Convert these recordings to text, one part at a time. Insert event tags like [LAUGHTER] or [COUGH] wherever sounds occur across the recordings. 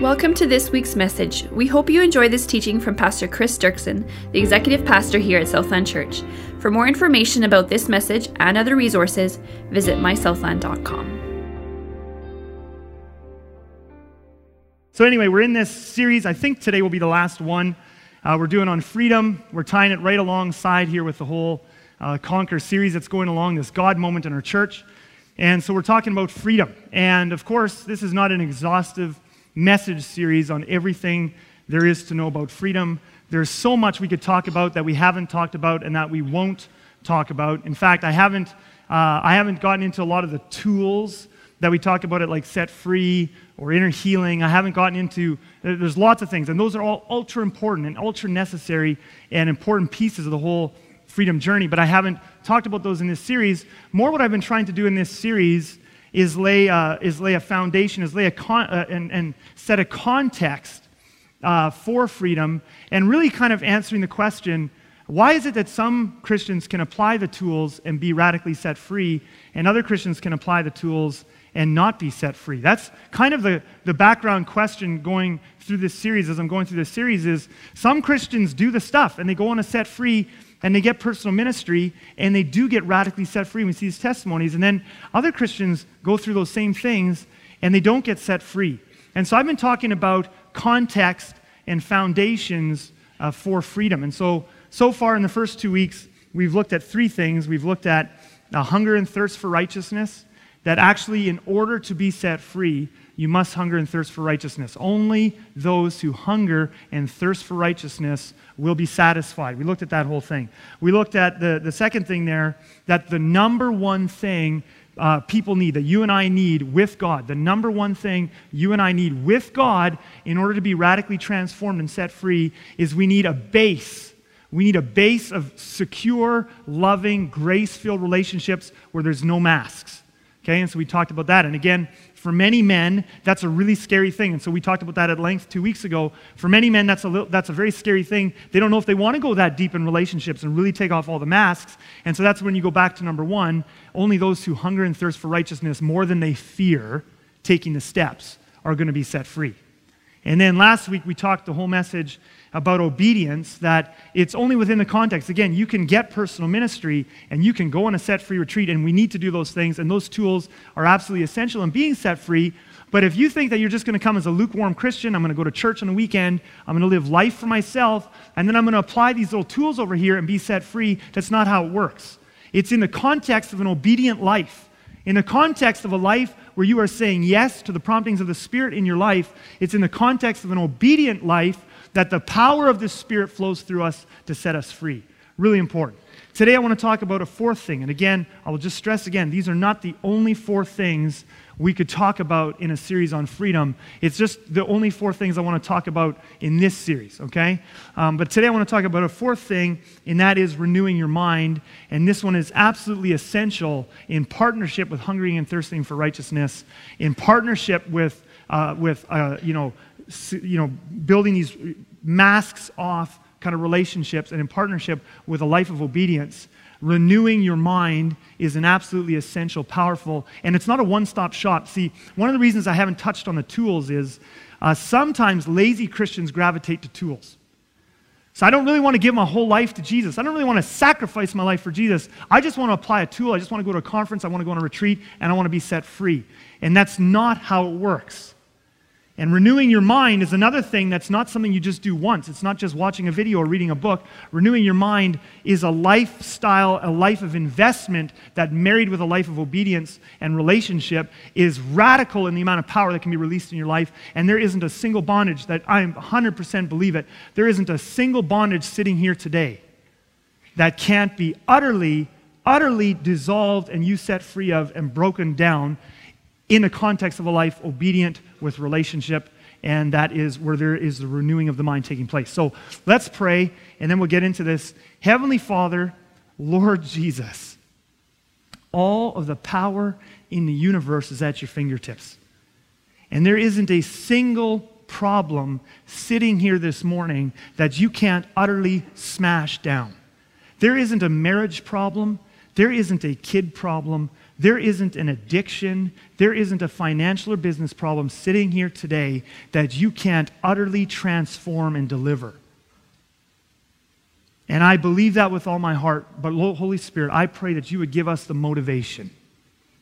Welcome to this week's message. We hope you enjoy this teaching from Pastor Chris Dirksen, the executive pastor here at Southland Church. For more information about this message and other resources, visit mysouthland.com. So, anyway, we're in this series. I think today will be the last one. Uh, we're doing on freedom. We're tying it right alongside here with the whole uh, Conquer series that's going along, this God moment in our church. And so, we're talking about freedom. And of course, this is not an exhaustive message series on everything there is to know about freedom. There's so much we could talk about that we haven't talked about and that we won't talk about. In fact, I haven't, uh, I haven't gotten into a lot of the tools that we talk about it like set free or inner healing. I haven't gotten into, there's lots of things, and those are all ultra important and ultra necessary and important pieces of the whole freedom journey, but I haven't talked about those in this series. More what I've been trying to do in this series is lay, uh, is lay a foundation, is lay a con- uh, and, and set a context uh, for freedom, and really kind of answering the question why is it that some Christians can apply the tools and be radically set free, and other Christians can apply the tools and not be set free? That's kind of the, the background question going through this series as I'm going through this series is some Christians do the stuff and they go on a set free and they get personal ministry and they do get radically set free. We see these testimonies. And then other Christians go through those same things and they don't get set free. And so I've been talking about context and foundations uh, for freedom. And so, so far in the first two weeks, we've looked at three things. We've looked at a hunger and thirst for righteousness, that actually, in order to be set free, you must hunger and thirst for righteousness. Only those who hunger and thirst for righteousness will be satisfied. We looked at that whole thing. We looked at the, the second thing there that the number one thing uh, people need, that you and I need with God, the number one thing you and I need with God in order to be radically transformed and set free is we need a base. We need a base of secure, loving, grace filled relationships where there's no masks. Okay, and so we talked about that. And again, for many men, that's a really scary thing. And so we talked about that at length two weeks ago. For many men, that's a, little, that's a very scary thing. They don't know if they want to go that deep in relationships and really take off all the masks. And so that's when you go back to number one only those who hunger and thirst for righteousness more than they fear taking the steps are going to be set free. And then last week, we talked the whole message about obedience that it's only within the context. Again, you can get personal ministry and you can go on a set free retreat, and we need to do those things, and those tools are absolutely essential in being set free. But if you think that you're just going to come as a lukewarm Christian, I'm going to go to church on the weekend, I'm going to live life for myself, and then I'm going to apply these little tools over here and be set free, that's not how it works. It's in the context of an obedient life. In the context of a life where you are saying yes to the promptings of the Spirit in your life, it's in the context of an obedient life that the power of the Spirit flows through us to set us free. Really important. Today, I want to talk about a fourth thing. And again, I will just stress again these are not the only four things we could talk about in a series on freedom. It's just the only four things I want to talk about in this series, okay? Um, but today, I want to talk about a fourth thing, and that is renewing your mind. And this one is absolutely essential in partnership with hungering and thirsting for righteousness, in partnership with, uh, with uh, you know, you know, building these masks off kind of relationships and in partnership with a life of obedience, renewing your mind is an absolutely essential, powerful, and it's not a one stop shop. See, one of the reasons I haven't touched on the tools is uh, sometimes lazy Christians gravitate to tools. So I don't really want to give my whole life to Jesus. I don't really want to sacrifice my life for Jesus. I just want to apply a tool. I just want to go to a conference. I want to go on a retreat, and I want to be set free. And that's not how it works. And renewing your mind is another thing that's not something you just do once. It's not just watching a video or reading a book. Renewing your mind is a lifestyle, a life of investment that, married with a life of obedience and relationship, is radical in the amount of power that can be released in your life. And there isn't a single bondage that I 100% believe it. There isn't a single bondage sitting here today that can't be utterly, utterly dissolved and you set free of and broken down in the context of a life obedient with relationship, and that is where there is the renewing of the mind taking place. So let's pray, and then we'll get into this. Heavenly Father, Lord Jesus, all of the power in the universe is at your fingertips. And there isn't a single problem sitting here this morning that you can't utterly smash down. There isn't a marriage problem. There isn't a kid problem. There isn't an addiction, there isn't a financial or business problem sitting here today that you can't utterly transform and deliver. And I believe that with all my heart. But Holy Spirit, I pray that you would give us the motivation,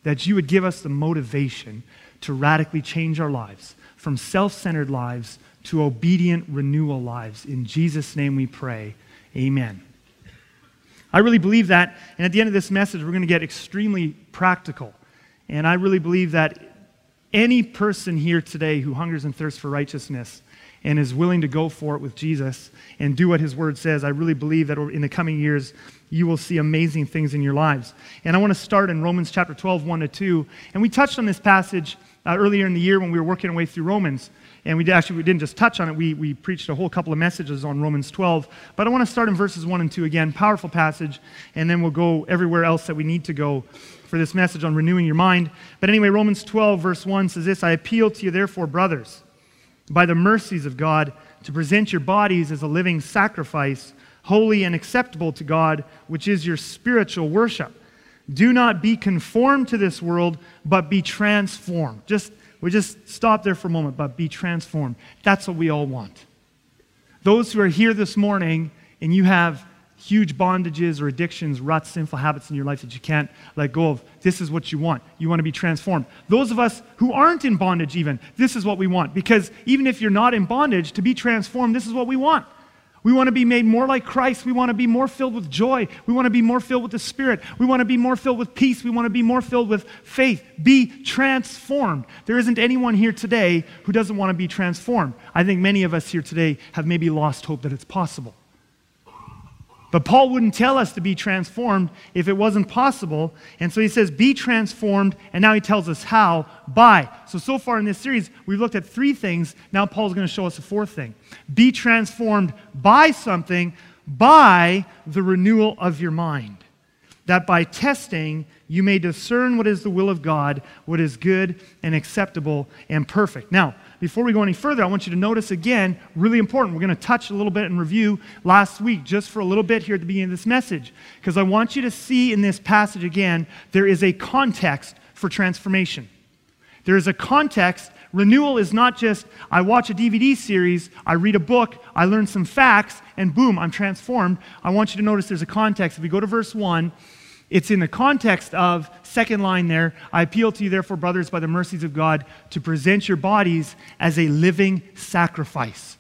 that you would give us the motivation to radically change our lives from self centered lives to obedient renewal lives. In Jesus' name we pray. Amen. I really believe that. And at the end of this message, we're going to get extremely practical. And I really believe that any person here today who hungers and thirsts for righteousness and is willing to go for it with Jesus and do what his word says, I really believe that in the coming years, you will see amazing things in your lives. And I want to start in Romans chapter 12, 1 to 2. And we touched on this passage uh, earlier in the year when we were working our way through Romans. And we actually we didn't just touch on it, we, we preached a whole couple of messages on Romans 12. But I want to start in verses 1 and 2 again. Powerful passage. And then we'll go everywhere else that we need to go for this message on renewing your mind. But anyway, Romans 12, verse 1 says this I appeal to you, therefore, brothers, by the mercies of God, to present your bodies as a living sacrifice, holy and acceptable to God, which is your spiritual worship. Do not be conformed to this world, but be transformed. Just we just stop there for a moment, but be transformed. That's what we all want. Those who are here this morning and you have huge bondages or addictions, ruts, sinful habits in your life that you can't let go of, this is what you want. You want to be transformed. Those of us who aren't in bondage, even, this is what we want. Because even if you're not in bondage, to be transformed, this is what we want. We want to be made more like Christ. We want to be more filled with joy. We want to be more filled with the Spirit. We want to be more filled with peace. We want to be more filled with faith. Be transformed. There isn't anyone here today who doesn't want to be transformed. I think many of us here today have maybe lost hope that it's possible. But Paul wouldn't tell us to be transformed if it wasn't possible. And so he says, be transformed. And now he tells us how by. So, so far in this series, we've looked at three things. Now Paul's going to show us a fourth thing. Be transformed by something, by the renewal of your mind. That by testing, you may discern what is the will of God, what is good and acceptable and perfect. Now, before we go any further, I want you to notice again, really important, we're going to touch a little bit and review last week just for a little bit here at the beginning of this message. Because I want you to see in this passage again, there is a context for transformation. There is a context. Renewal is not just I watch a DVD series, I read a book, I learn some facts, and boom, I'm transformed. I want you to notice there's a context. If we go to verse 1, it's in the context of, second line there, I appeal to you, therefore, brothers, by the mercies of God, to present your bodies as a living sacrifice.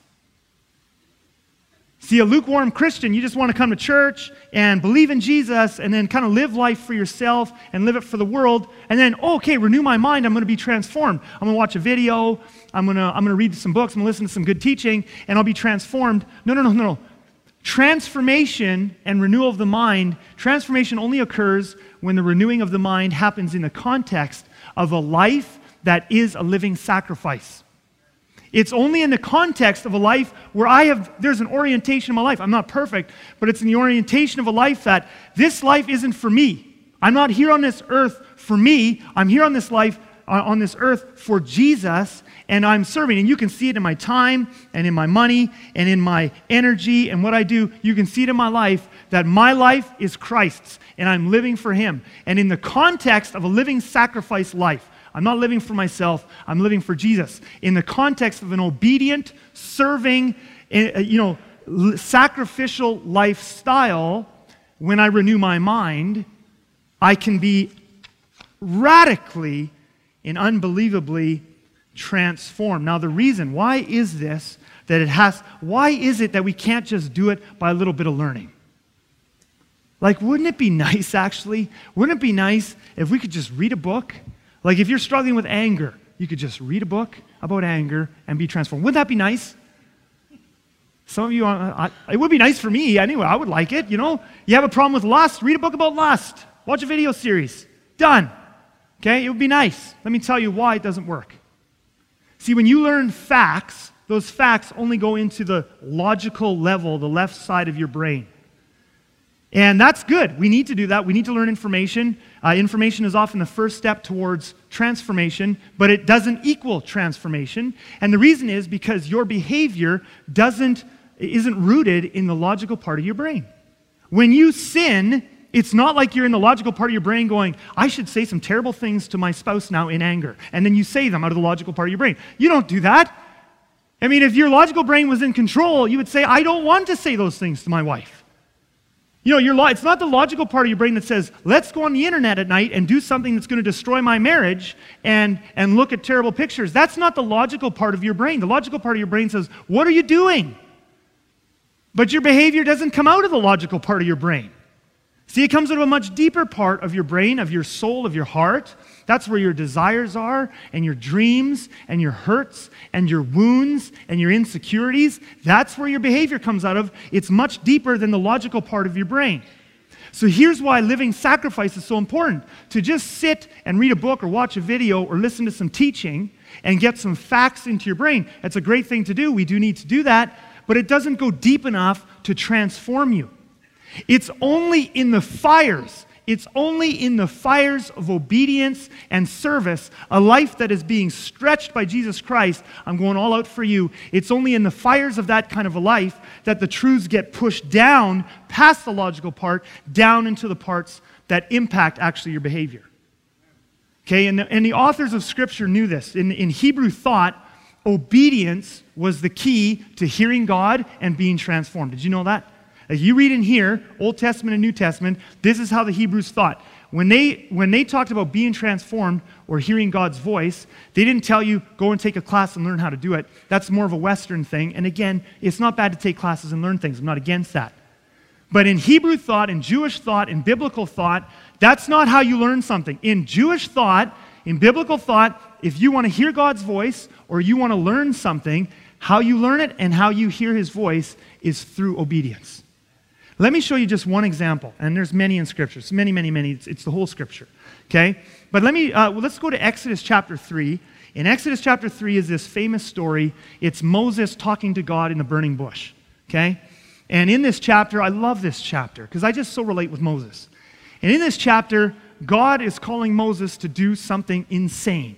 See, a lukewarm Christian, you just want to come to church and believe in Jesus and then kind of live life for yourself and live it for the world. And then, oh, okay, renew my mind. I'm going to be transformed. I'm going to watch a video. I'm going to, I'm going to read some books. I'm going to listen to some good teaching and I'll be transformed. No, no, no, no. Transformation and renewal of the mind, transformation only occurs when the renewing of the mind happens in the context of a life that is a living sacrifice. It's only in the context of a life where I have, there's an orientation in my life. I'm not perfect, but it's in the orientation of a life that this life isn't for me. I'm not here on this earth for me. I'm here on this life, on this earth for Jesus, and I'm serving. And you can see it in my time and in my money and in my energy and what I do. You can see it in my life that my life is Christ's and I'm living for Him. And in the context of a living sacrifice life, I'm not living for myself, I'm living for Jesus. In the context of an obedient, serving, eh, eh, you know, sacrificial lifestyle, when I renew my mind, I can be radically and unbelievably transformed. Now, the reason, why is this that it has, why is it that we can't just do it by a little bit of learning? Like, wouldn't it be [LAUGHS] nice, actually? Wouldn't it be nice if we could just read a book? Like, if you're struggling with anger, you could just read a book about anger and be transformed. Wouldn't that be nice? Some of you, uh, I, it would be nice for me anyway. I would like it. You know, you have a problem with lust, read a book about lust, watch a video series. Done. Okay, it would be nice. Let me tell you why it doesn't work. See, when you learn facts, those facts only go into the logical level, the left side of your brain. And that's good. We need to do that. We need to learn information. Uh, information is often the first step towards transformation, but it doesn't equal transformation. And the reason is because your behavior doesn't, isn't rooted in the logical part of your brain. When you sin, It's not like you're in the logical part of your brain going, I should say some terrible things to my spouse now in anger. And then you say them out of the logical part of your brain. You don't do that. I mean, if your logical brain was in control, you would say, I don't want to say those things to my wife. You know, your lo- it's not the logical part of your brain that says, let's go on the internet at night and do something that's going to destroy my marriage and, and look at terrible pictures. That's not the logical part of your brain. The logical part of your brain says, what are you doing? But your behavior doesn't come out of the logical part of your brain. See, it comes out of a much deeper part of your brain, of your soul, of your heart. That's where your desires are, and your dreams, and your hurts, and your wounds, and your insecurities. That's where your behavior comes out of. It's much deeper than the logical part of your brain. So here's why living sacrifice is so important. To just sit and read a book or watch a video or listen to some teaching and get some facts into your brain, that's a great thing to do. We do need to do that, but it doesn't go deep enough to transform you. It's only in the fires, it's only in the fires of obedience and service, a life that is being stretched by Jesus Christ. I'm going all out for you. It's only in the fires of that kind of a life that the truths get pushed down past the logical part, down into the parts that impact actually your behavior. Okay, and the, and the authors of Scripture knew this. In, in Hebrew thought, obedience was the key to hearing God and being transformed. Did you know that? As you read in here, Old Testament and New Testament, this is how the Hebrews thought. When they, when they talked about being transformed or hearing God's voice, they didn't tell you, go and take a class and learn how to do it. That's more of a Western thing. And again, it's not bad to take classes and learn things. I'm not against that. But in Hebrew thought, in Jewish thought, in biblical thought, that's not how you learn something. In Jewish thought, in biblical thought, if you want to hear God's voice or you want to learn something, how you learn it and how you hear his voice is through obedience. Let me show you just one example, and there's many in Scripture. It's many, many, many. It's, it's the whole Scripture. Okay, but let me uh, well, let's go to Exodus chapter three. In Exodus chapter three is this famous story. It's Moses talking to God in the burning bush. Okay, and in this chapter, I love this chapter because I just so relate with Moses. And in this chapter, God is calling Moses to do something insane.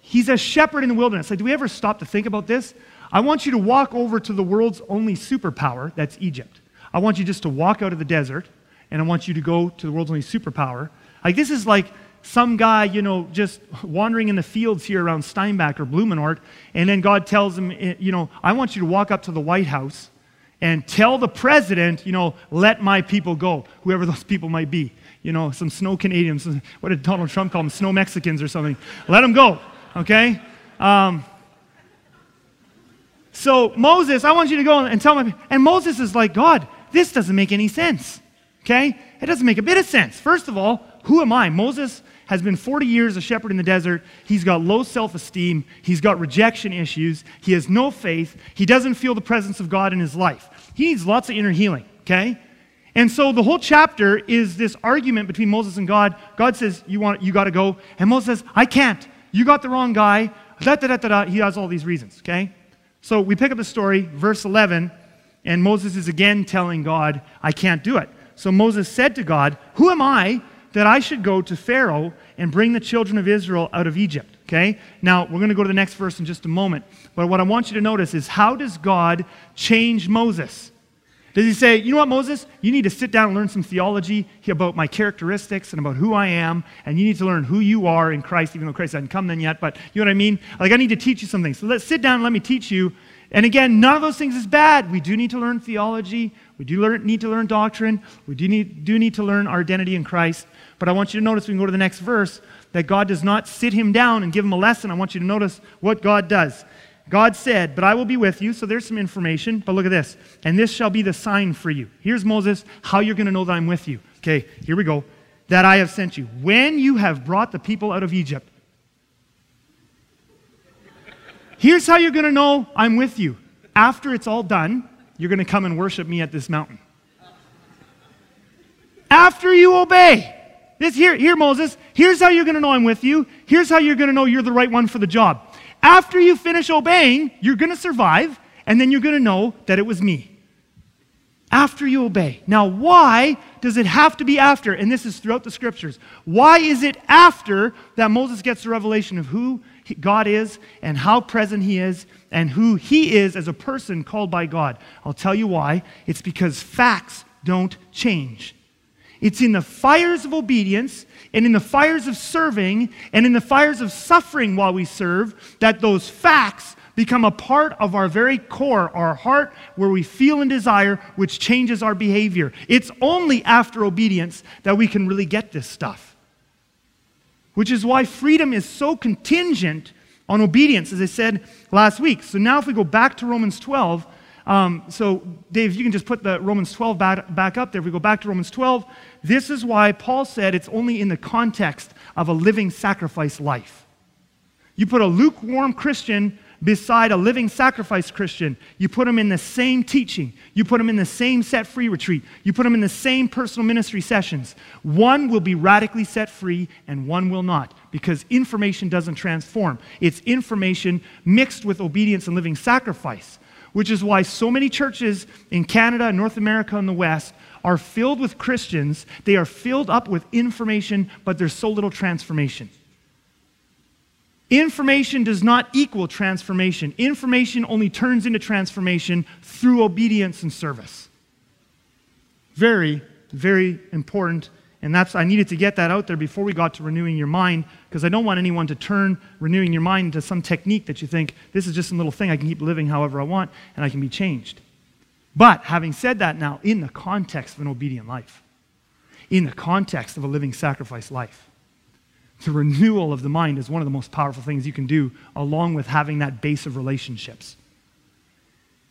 He's a shepherd in the wilderness. Like, do we ever stop to think about this? I want you to walk over to the world's only superpower, that's Egypt. I want you just to walk out of the desert, and I want you to go to the world's only superpower. Like, this is like some guy, you know, just wandering in the fields here around Steinbach or Blumenort, and then God tells him, eh, you know, I want you to walk up to the White House and tell the president, you know, let my people go, whoever those people might be. You know, some snow Canadians, what did Donald Trump call them? Snow Mexicans or something. Let them go, okay? Um, so Moses, I want you to go and tell my, and Moses is like, God, this doesn't make any sense. Okay? It doesn't make a bit of sense. First of all, who am I? Moses has been 40 years a shepherd in the desert. He's got low self esteem. He's got rejection issues. He has no faith. He doesn't feel the presence of God in his life. He needs lots of inner healing, okay? And so the whole chapter is this argument between Moses and God. God says, You, want, you got to go. And Moses says, I can't. You got the wrong guy. Da, da, da, da, da. He has all these reasons, okay? So we pick up the story, verse 11. And Moses is again telling God, I can't do it. So Moses said to God, Who am I that I should go to Pharaoh and bring the children of Israel out of Egypt? Okay? Now, we're going to go to the next verse in just a moment. But what I want you to notice is how does God change Moses? Does he say, you know what, Moses? You need to sit down and learn some theology about my characteristics and about who I am, and you need to learn who you are in Christ, even though Christ hasn't come then yet, but you know what I mean? Like, I need to teach you something. So let's sit down and let me teach you and again, none of those things is bad. We do need to learn theology. We do learn, need to learn doctrine. We do need, do need to learn our identity in Christ. But I want you to notice, we can go to the next verse, that God does not sit him down and give him a lesson. I want you to notice what God does. God said, But I will be with you. So there's some information. But look at this. And this shall be the sign for you. Here's Moses, how you're going to know that I'm with you. Okay, here we go. That I have sent you. When you have brought the people out of Egypt, Here's how you're going to know I'm with you. After it's all done, you're going to come and worship me at this mountain. After you obey. This here, here, Moses, here's how you're going to know I'm with you. Here's how you're going to know you're the right one for the job. After you finish obeying, you're going to survive, and then you're going to know that it was me. After you obey. Now, why does it have to be after? And this is throughout the scriptures. Why is it after that Moses gets the revelation of who God is and how present He is and who He is as a person called by God. I'll tell you why. It's because facts don't change. It's in the fires of obedience and in the fires of serving and in the fires of suffering while we serve that those facts become a part of our very core, our heart, where we feel and desire, which changes our behavior. It's only after obedience that we can really get this stuff. Which is why freedom is so contingent on obedience, as I said last week. So now, if we go back to Romans 12, um, so Dave, you can just put the Romans 12 back, back up there. If we go back to Romans 12, this is why Paul said it's only in the context of a living sacrifice life. You put a lukewarm Christian beside a living sacrifice Christian. You put them in the same teaching. You put them in the same set free retreat. You put them in the same personal ministry sessions. One will be radically set free and one will not because information doesn't transform. It's information mixed with obedience and living sacrifice, which is why so many churches in Canada, North America, and the West are filled with Christians. They are filled up with information, but there's so little transformation. Information does not equal transformation. Information only turns into transformation through obedience and service. Very, very important. And that's, I needed to get that out there before we got to renewing your mind, because I don't want anyone to turn renewing your mind into some technique that you think, this is just a little thing, I can keep living however I want, and I can be changed. But having said that now, in the context of an obedient life, in the context of a living sacrifice life, the renewal of the mind is one of the most powerful things you can do, along with having that base of relationships.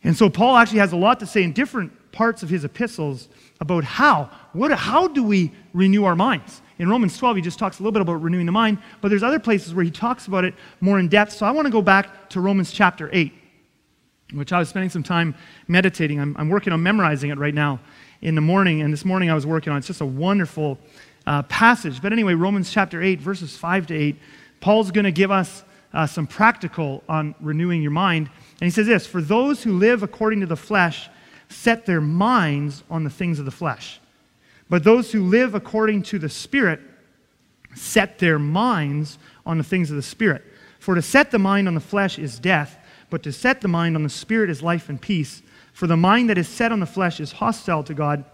And so Paul actually has a lot to say in different parts of his epistles about how. What, how do we renew our minds? In Romans 12, he just talks a little bit about renewing the mind, but there's other places where he talks about it more in depth. So I want to go back to Romans chapter 8, which I was spending some time meditating. I'm, I'm working on memorizing it right now in the morning, and this morning I was working on it. It's just a wonderful uh, passage. But anyway, Romans chapter 8, verses 5 to 8, Paul's going to give us uh, some practical on renewing your mind. And he says this For those who live according to the flesh set their minds on the things of the flesh. But those who live according to the Spirit set their minds on the things of the Spirit. For to set the mind on the flesh is death, but to set the mind on the Spirit is life and peace. For the mind that is set on the flesh is hostile to God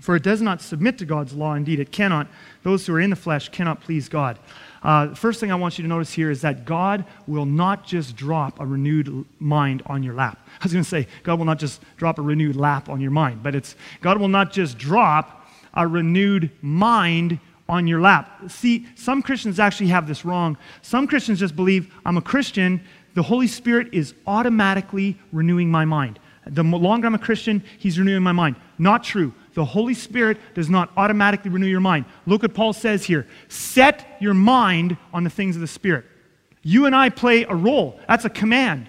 for it does not submit to God's law. Indeed, it cannot. Those who are in the flesh cannot please God. Uh, first thing I want you to notice here is that God will not just drop a renewed mind on your lap. [LAUGHS] I was going to say, God will not just drop a renewed lap on your mind, but it's God will not just drop a renewed mind on your lap. See, some Christians actually have this wrong. Some Christians just believe I'm a Christian, the Holy Spirit is automatically renewing my mind. The longer I'm a Christian, He's renewing my mind. Not true. The Holy Spirit does not automatically renew your mind. Look what Paul says here set your mind on the things of the Spirit. You and I play a role, that's a command.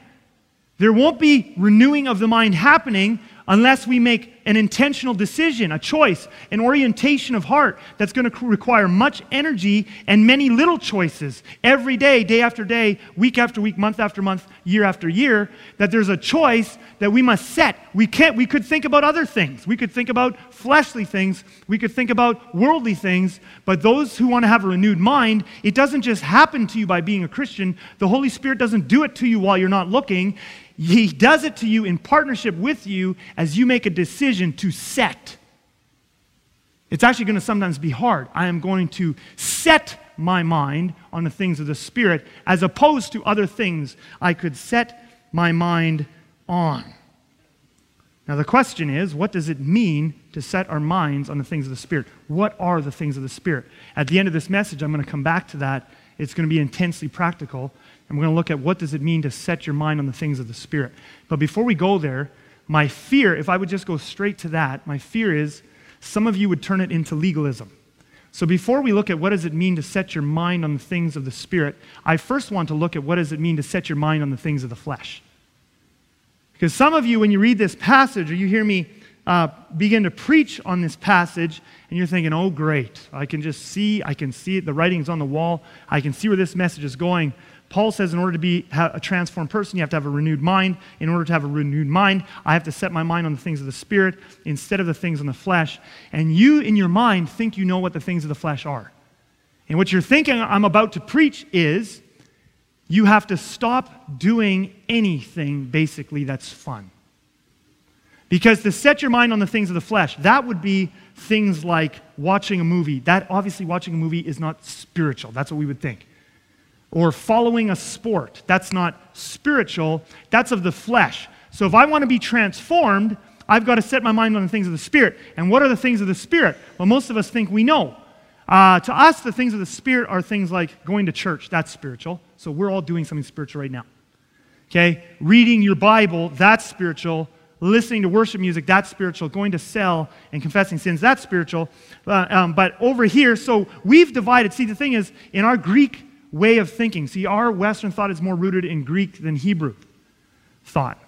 There won't be renewing of the mind happening unless we make an intentional decision, a choice, an orientation of heart that's going to require much energy and many little choices every day, day after day, week after week, month after month, year after year, that there's a choice that we must set. We can't we could think about other things. We could think about fleshly things, we could think about worldly things, but those who want to have a renewed mind, it doesn't just happen to you by being a Christian. The Holy Spirit doesn't do it to you while you're not looking. He does it to you in partnership with you as you make a decision to set. It's actually going to sometimes be hard. I am going to set my mind on the things of the Spirit as opposed to other things I could set my mind on. Now, the question is what does it mean to set our minds on the things of the Spirit? What are the things of the Spirit? At the end of this message, I'm going to come back to that. It's going to be intensely practical. And we're going to look at what does it mean to set your mind on the things of the Spirit. But before we go there, my fear, if I would just go straight to that, my fear is some of you would turn it into legalism. So before we look at what does it mean to set your mind on the things of the Spirit, I first want to look at what does it mean to set your mind on the things of the flesh. Because some of you, when you read this passage or you hear me uh, begin to preach on this passage, and you're thinking, oh, great, I can just see, I can see it, the writing's on the wall, I can see where this message is going. Paul says, in order to be a transformed person, you have to have a renewed mind. In order to have a renewed mind, I have to set my mind on the things of the Spirit instead of the things on the flesh. And you, in your mind, think you know what the things of the flesh are. And what you're thinking I'm about to preach is you have to stop doing anything, basically, that's fun. Because to set your mind on the things of the flesh, that would be things like watching a movie. That obviously, watching a movie is not spiritual. That's what we would think. Or following a sport. That's not spiritual. That's of the flesh. So if I want to be transformed, I've got to set my mind on the things of the Spirit. And what are the things of the Spirit? Well, most of us think we know. Uh, to us, the things of the Spirit are things like going to church. That's spiritual. So we're all doing something spiritual right now. Okay? Reading your Bible, that's spiritual listening to worship music, that's spiritual. Going to cell and confessing sins, that's spiritual. Uh, um, but over here, so we've divided. See, the thing is, in our Greek way of thinking, see, our Western thought is more rooted in Greek than Hebrew thought.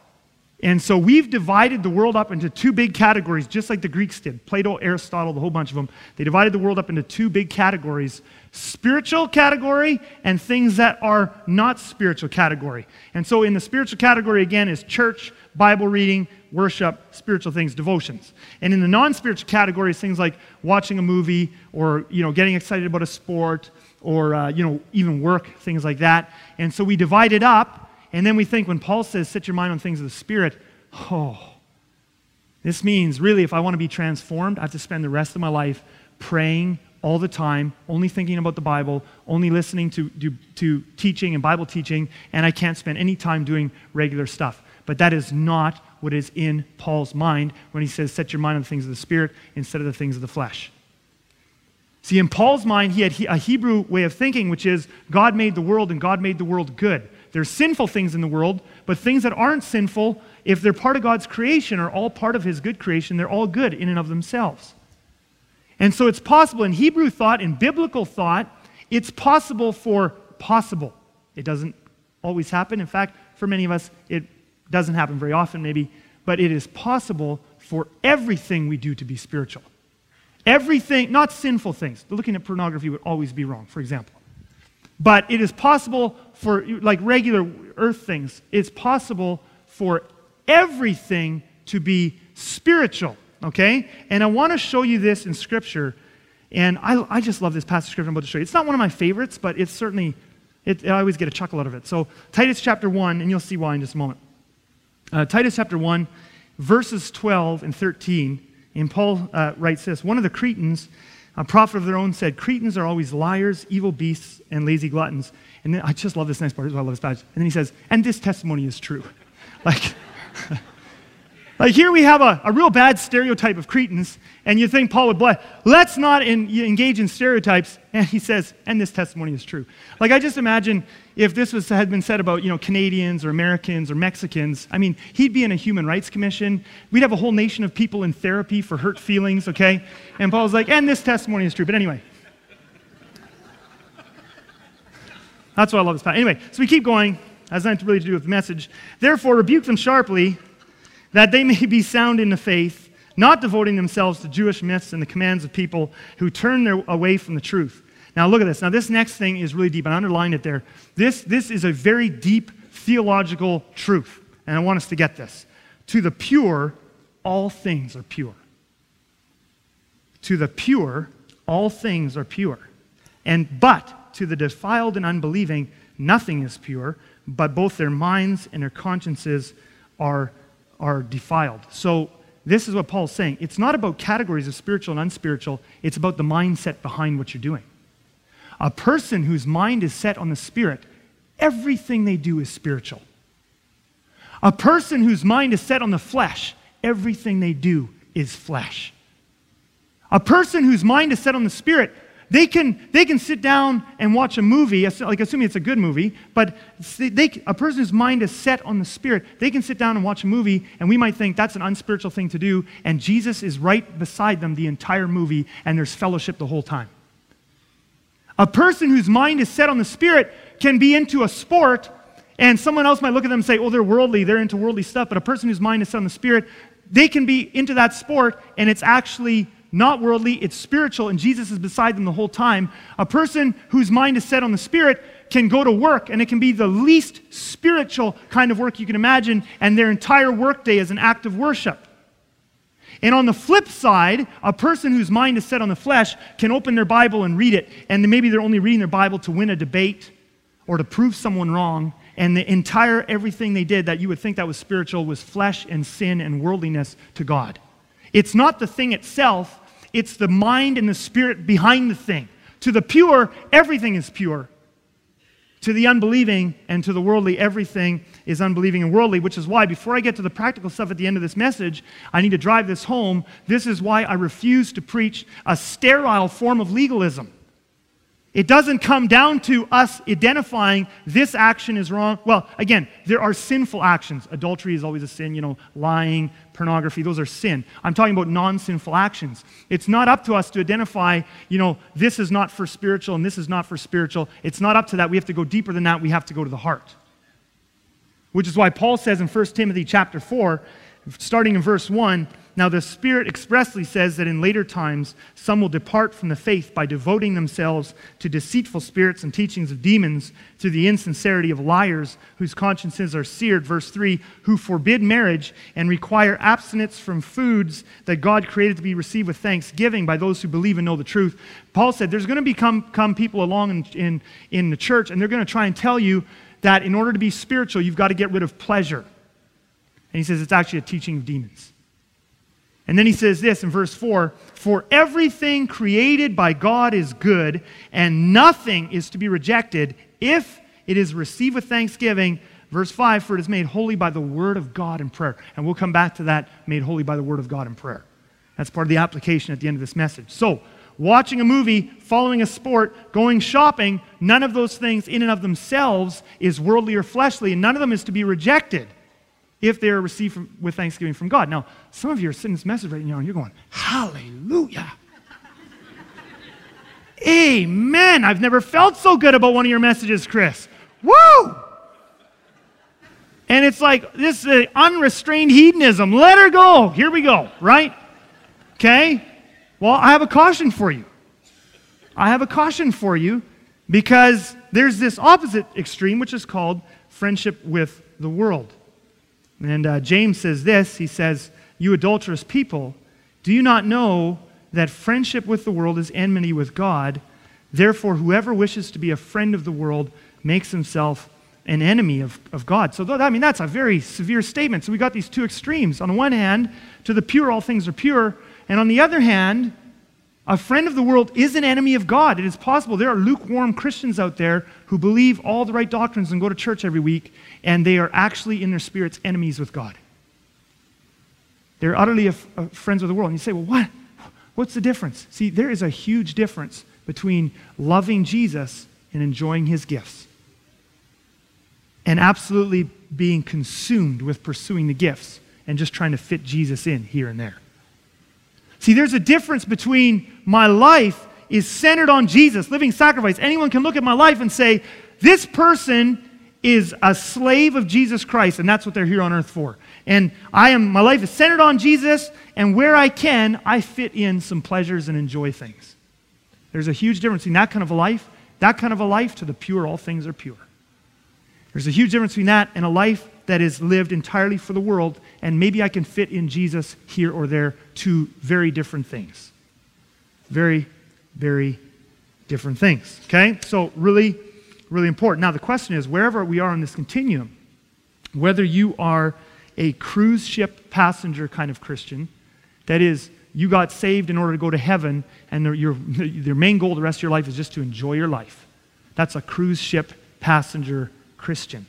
And so we've divided the world up into two big categories, just like the Greeks did Plato, Aristotle, the whole bunch of them. They divided the world up into two big categories spiritual category and things that are not spiritual category. And so in the spiritual category, again, is church, Bible reading, worship, spiritual things, devotions. And in the non-spiritual categories, things like watching a movie or you know getting excited about a sport or uh, you know even work, things like that. And so we divide it up, and then we think when Paul says, "Set your mind on things of the Spirit," oh, this means really if I want to be transformed, I have to spend the rest of my life praying all the time, only thinking about the Bible, only listening to, to, to teaching and Bible teaching, and I can't spend any time doing regular stuff. But that is not what is in Paul's mind when he says, Set your mind on the things of the Spirit instead of the things of the flesh. See, in Paul's mind, he had a Hebrew way of thinking, which is God made the world and God made the world good. There's sinful things in the world, but things that aren't sinful, if they're part of God's creation, are all part of his good creation. They're all good in and of themselves. And so it's possible in Hebrew thought, in biblical thought, it's possible for possible. It doesn't always happen. In fact, for many of us, it doesn't happen very often, maybe, but it is possible for everything we do to be spiritual. Everything, not sinful things. Looking at pornography would always be wrong, for example. But it is possible for, like regular earth things, it's possible for everything to be spiritual, okay? And I want to show you this in Scripture. And I, I just love this passage of Scripture I'm about to show you. It's not one of my favorites, but it's certainly, it, I always get a chuckle out of it. So, Titus chapter 1, and you'll see why in just a moment. Uh, Titus chapter 1, verses 12 and 13, and Paul uh, writes this One of the Cretans, a prophet of their own, said, Cretans are always liars, evil beasts, and lazy gluttons. And then I just love this next part. I love this passage. And then he says, And this testimony is true. [LAUGHS] like, [LAUGHS] like here we have a, a real bad stereotype of Cretans, and you think Paul would bless. Let's not in, engage in stereotypes. And he says, and this testimony is true. Like I just imagine if this was, had been said about you know, Canadians or Americans or Mexicans, I mean, he'd be in a human rights commission. We'd have a whole nation of people in therapy for hurt feelings, okay? And Paul's like, and this testimony is true. But anyway. That's why I love this passage. Anyway, so we keep going. Has nothing really to do with the message. Therefore, rebuke them sharply that they may be sound in the faith, not devoting themselves to Jewish myths and the commands of people who turn their, away from the truth. Now, look at this. Now, this next thing is really deep. I underlined it there. This, this is a very deep theological truth, and I want us to get this. To the pure, all things are pure. To the pure, all things are pure. And but to the defiled and unbelieving, nothing is pure, but both their minds and their consciences are are defiled. So, this is what Paul's saying. It's not about categories of spiritual and unspiritual, it's about the mindset behind what you're doing. A person whose mind is set on the Spirit, everything they do is spiritual. A person whose mind is set on the flesh, everything they do is flesh. A person whose mind is set on the Spirit, they can, they can sit down and watch a movie, like assuming it's a good movie, but they, a person whose mind is set on the Spirit, they can sit down and watch a movie, and we might think that's an unspiritual thing to do, and Jesus is right beside them the entire movie, and there's fellowship the whole time. A person whose mind is set on the Spirit can be into a sport, and someone else might look at them and say, oh, they're worldly, they're into worldly stuff, but a person whose mind is set on the Spirit, they can be into that sport, and it's actually not worldly, it's spiritual, and Jesus is beside them the whole time. A person whose mind is set on the Spirit can go to work, and it can be the least spiritual kind of work you can imagine, and their entire workday is an act of worship. And on the flip side, a person whose mind is set on the flesh can open their Bible and read it, and maybe they're only reading their Bible to win a debate or to prove someone wrong, and the entire everything they did that you would think that was spiritual was flesh and sin and worldliness to God. It's not the thing itself, it's the mind and the spirit behind the thing. To the pure, everything is pure. To the unbelieving and to the worldly, everything is unbelieving and worldly, which is why, before I get to the practical stuff at the end of this message, I need to drive this home. This is why I refuse to preach a sterile form of legalism. It doesn't come down to us identifying this action is wrong. Well, again, there are sinful actions. Adultery is always a sin, you know, lying, pornography, those are sin. I'm talking about non sinful actions. It's not up to us to identify, you know, this is not for spiritual and this is not for spiritual. It's not up to that. We have to go deeper than that. We have to go to the heart. Which is why Paul says in 1 Timothy chapter 4, starting in verse 1, now, the Spirit expressly says that in later times some will depart from the faith by devoting themselves to deceitful spirits and teachings of demons through the insincerity of liars whose consciences are seared. Verse 3 who forbid marriage and require abstinence from foods that God created to be received with thanksgiving by those who believe and know the truth. Paul said there's going to become come people along in, in, in the church and they're going to try and tell you that in order to be spiritual, you've got to get rid of pleasure. And he says it's actually a teaching of demons. And then he says this in verse 4 For everything created by God is good, and nothing is to be rejected if it is received with thanksgiving. Verse 5 For it is made holy by the word of God in prayer. And we'll come back to that made holy by the word of God in prayer. That's part of the application at the end of this message. So, watching a movie, following a sport, going shopping, none of those things in and of themselves is worldly or fleshly, and none of them is to be rejected if they are received from, with thanksgiving from God. Now, some of you are sitting this message right now and you're going, Hallelujah. Amen. I've never felt so good about one of your messages, Chris. Woo! And it's like this is unrestrained hedonism. Let her go. Here we go, right? Okay? Well, I have a caution for you. I have a caution for you because there's this opposite extreme, which is called friendship with the world. And uh, James says this he says, You adulterous people, do you not know that friendship with the world is enmity with God? Therefore, whoever wishes to be a friend of the world makes himself an enemy of, of God. So, I mean, that's a very severe statement. So, we got these two extremes. On the one hand, to the pure, all things are pure. And on the other hand, a friend of the world is an enemy of God. It is possible there are lukewarm Christians out there who believe all the right doctrines and go to church every week, and they are actually in their spirits enemies with God. They're utterly a uh, friends with the world. And you say, well, what? What's the difference? See, there is a huge difference between loving Jesus and enjoying his gifts and absolutely being consumed with pursuing the gifts and just trying to fit Jesus in here and there. See, there's a difference between my life is centered on Jesus, living sacrifice. Anyone can look at my life and say, this person is a slave of Jesus Christ, and that's what they're here on earth for. And I am, my life is centered on Jesus, and where I can, I fit in some pleasures and enjoy things. There's a huge difference between that kind of a life, that kind of a life to the pure, all things are pure. There's a huge difference between that and a life that is lived entirely for the world, and maybe I can fit in Jesus here or there, two very different things. Very, very different things. Okay? So, really, really important. Now, the question is wherever we are on this continuum, whether you are a cruise ship passenger kind of Christian, that is, you got saved in order to go to heaven, and your, [LAUGHS] your main goal the rest of your life is just to enjoy your life. That's a cruise ship passenger Christian.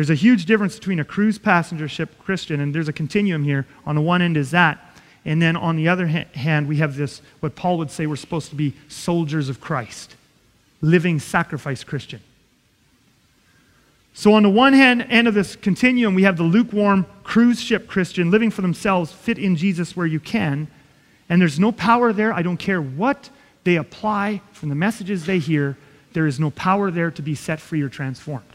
There's a huge difference between a cruise passenger ship Christian, and there's a continuum here. On the one end is that. And then on the other hand, we have this, what Paul would say we're supposed to be soldiers of Christ, living sacrifice Christian. So, on the one hand, end of this continuum, we have the lukewarm cruise ship Christian living for themselves, fit in Jesus where you can. And there's no power there. I don't care what they apply from the messages they hear, there is no power there to be set free or transformed.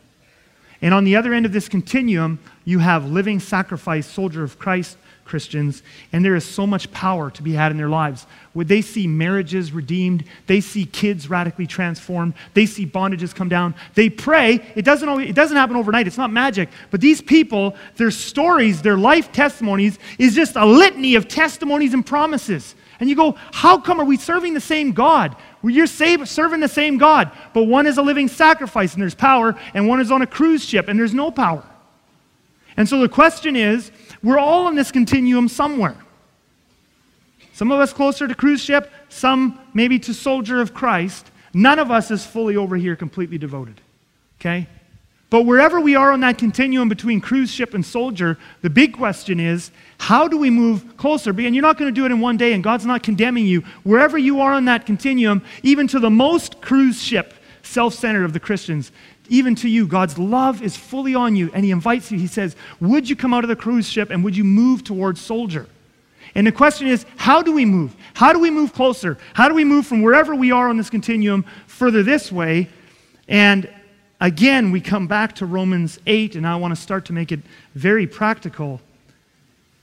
And on the other end of this continuum, you have living sacrifice, soldier of Christ Christians, and there is so much power to be had in their lives. Would they see marriages redeemed? They see kids radically transformed. They see bondages come down. They pray. It doesn't, always, it doesn't happen overnight. It's not magic. But these people, their stories, their life testimonies, is just a litany of testimonies and promises. And you go, how come are we serving the same God? You're serving the same God, but one is a living sacrifice and there's power, and one is on a cruise ship and there's no power. And so the question is we're all on this continuum somewhere. Some of us closer to cruise ship, some maybe to soldier of Christ. None of us is fully over here completely devoted. Okay? But wherever we are on that continuum between cruise ship and soldier, the big question is how do we move closer? And you're not going to do it in one day, and God's not condemning you. Wherever you are on that continuum, even to the most cruise ship, self centered of the Christians, even to you, God's love is fully on you, and He invites you. He says, Would you come out of the cruise ship and would you move towards soldier? And the question is, how do we move? How do we move closer? How do we move from wherever we are on this continuum further this way? And again, we come back to Romans 8, and I want to start to make it very practical.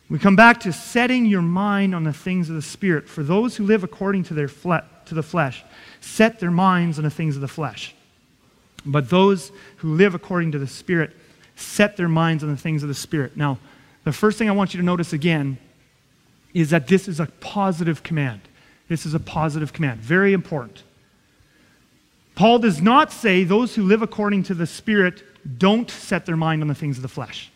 We come back to setting your mind on the things of the Spirit. For those who live according to, their fle- to the flesh, set their minds on the things of the flesh. But those who live according to the Spirit set their minds on the things of the Spirit. Now, the first thing I want you to notice again is that this is a positive command. This is a positive command. Very important. Paul does not say those who live according to the Spirit don't set their mind on the things of the flesh.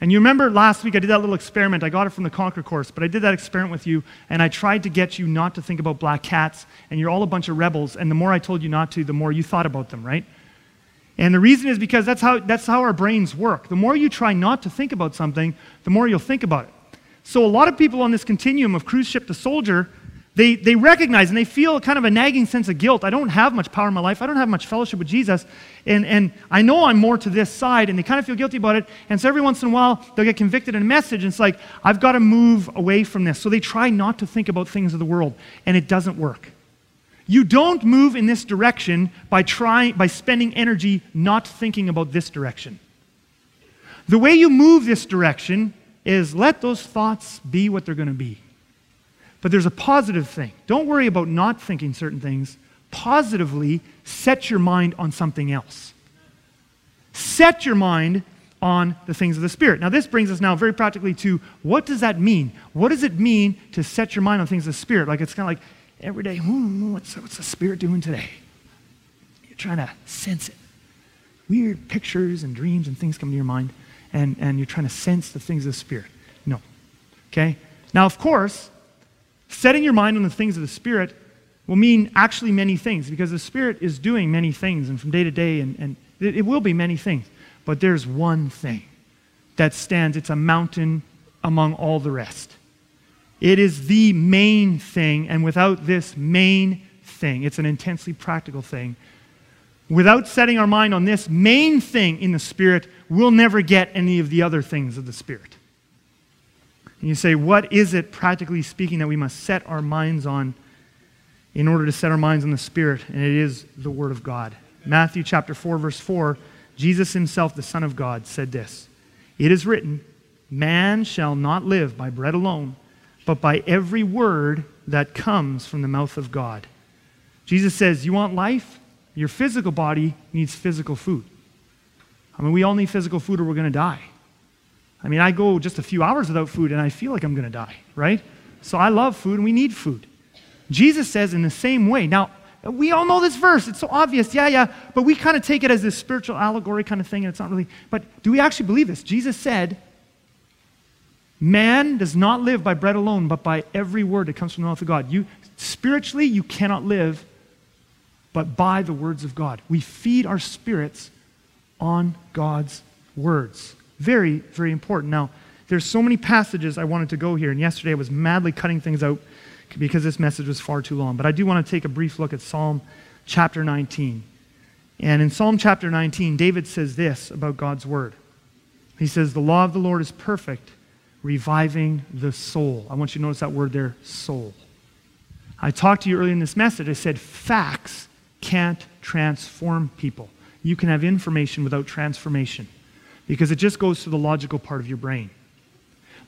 And you remember last week I did that little experiment. I got it from the Conquer course, but I did that experiment with you, and I tried to get you not to think about black cats, and you're all a bunch of rebels, and the more I told you not to, the more you thought about them, right? And the reason is because that's how, that's how our brains work. The more you try not to think about something, the more you'll think about it. So a lot of people on this continuum of cruise ship to soldier they, they recognize and they feel kind of a nagging sense of guilt. I don't have much power in my life. I don't have much fellowship with Jesus. And, and I know I'm more to this side. And they kind of feel guilty about it. And so every once in a while, they'll get convicted in a message. And it's like, I've got to move away from this. So they try not to think about things of the world. And it doesn't work. You don't move in this direction by, trying, by spending energy not thinking about this direction. The way you move this direction is let those thoughts be what they're going to be. But there's a positive thing. Don't worry about not thinking certain things. Positively set your mind on something else. Set your mind on the things of the Spirit. Now, this brings us now very practically to what does that mean? What does it mean to set your mind on things of the Spirit? Like it's kind of like every day, hmm, what's, what's the Spirit doing today? You're trying to sense it. Weird pictures and dreams and things come to your mind, and, and you're trying to sense the things of the Spirit. No. Okay? Now, of course, Setting your mind on the things of the Spirit will mean actually many things because the Spirit is doing many things and from day to day, and, and it, it will be many things. But there's one thing that stands, it's a mountain among all the rest. It is the main thing, and without this main thing, it's an intensely practical thing. Without setting our mind on this main thing in the Spirit, we'll never get any of the other things of the Spirit. And you say, what is it, practically speaking, that we must set our minds on in order to set our minds on the Spirit? And it is the Word of God. Matthew chapter 4, verse 4, Jesus himself, the Son of God, said this It is written, Man shall not live by bread alone, but by every word that comes from the mouth of God. Jesus says, You want life? Your physical body needs physical food. I mean, we all need physical food or we're going to die. I mean, I go just a few hours without food and I feel like I'm going to die, right? So I love food and we need food. Jesus says in the same way. Now, we all know this verse. It's so obvious. Yeah, yeah. But we kind of take it as this spiritual allegory kind of thing, and it's not really. But do we actually believe this? Jesus said, Man does not live by bread alone, but by every word that comes from the mouth of God. You spiritually, you cannot live but by the words of God. We feed our spirits on God's words. Very, very important. Now, there's so many passages I wanted to go here, and yesterday I was madly cutting things out because this message was far too long. But I do want to take a brief look at Psalm chapter 19. And in Psalm chapter 19, David says this about God's word. He says, The law of the Lord is perfect, reviving the soul. I want you to notice that word there, soul. I talked to you earlier in this message. I said, Facts can't transform people. You can have information without transformation because it just goes to the logical part of your brain.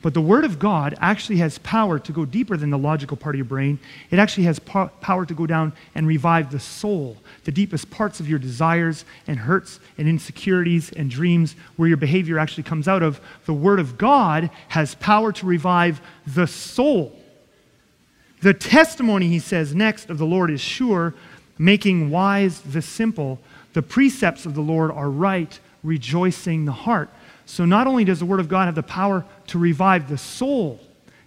But the Word of God actually has power to go deeper than the logical part of your brain. It actually has po- power to go down and revive the soul, the deepest parts of your desires and hurts and insecurities and dreams where your behavior actually comes out of. The Word of God has power to revive the soul. The testimony, he says next, of the Lord is sure, making wise the simple. The precepts of the Lord are right, rejoicing the heart. So not only does the Word of God have the power to revive the soul,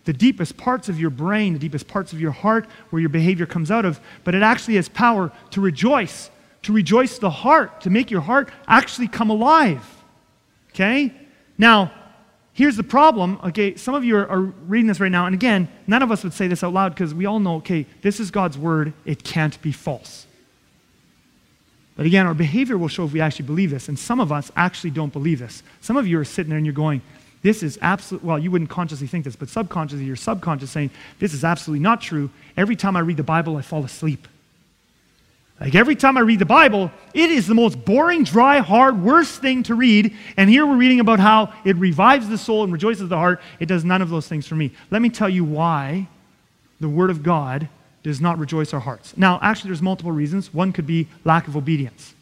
the deepest parts of your brain, the deepest parts of your heart, where your behavior comes out of, but it actually has power to rejoice, to rejoice the heart, to make your heart actually come alive. Okay? Now, here's the problem. Okay, some of you are, are reading this right now, and again, none of us would say this out loud because we all know, okay, this is God's word, it can't be false. But again, our behavior will show if we actually believe this, and some of us actually don't believe this. Some of you are sitting there and you're going, this is absolute, well, you wouldn't consciously think this, but subconsciously, you're subconscious saying, this is absolutely not true. Every time I read the Bible, I fall asleep. Like every time I read the Bible, it is the most boring, dry, hard, worst thing to read. And here we're reading about how it revives the soul and rejoices the heart. It does none of those things for me. Let me tell you why the Word of God does not rejoice our hearts. Now, actually, there's multiple reasons. One could be lack of obedience,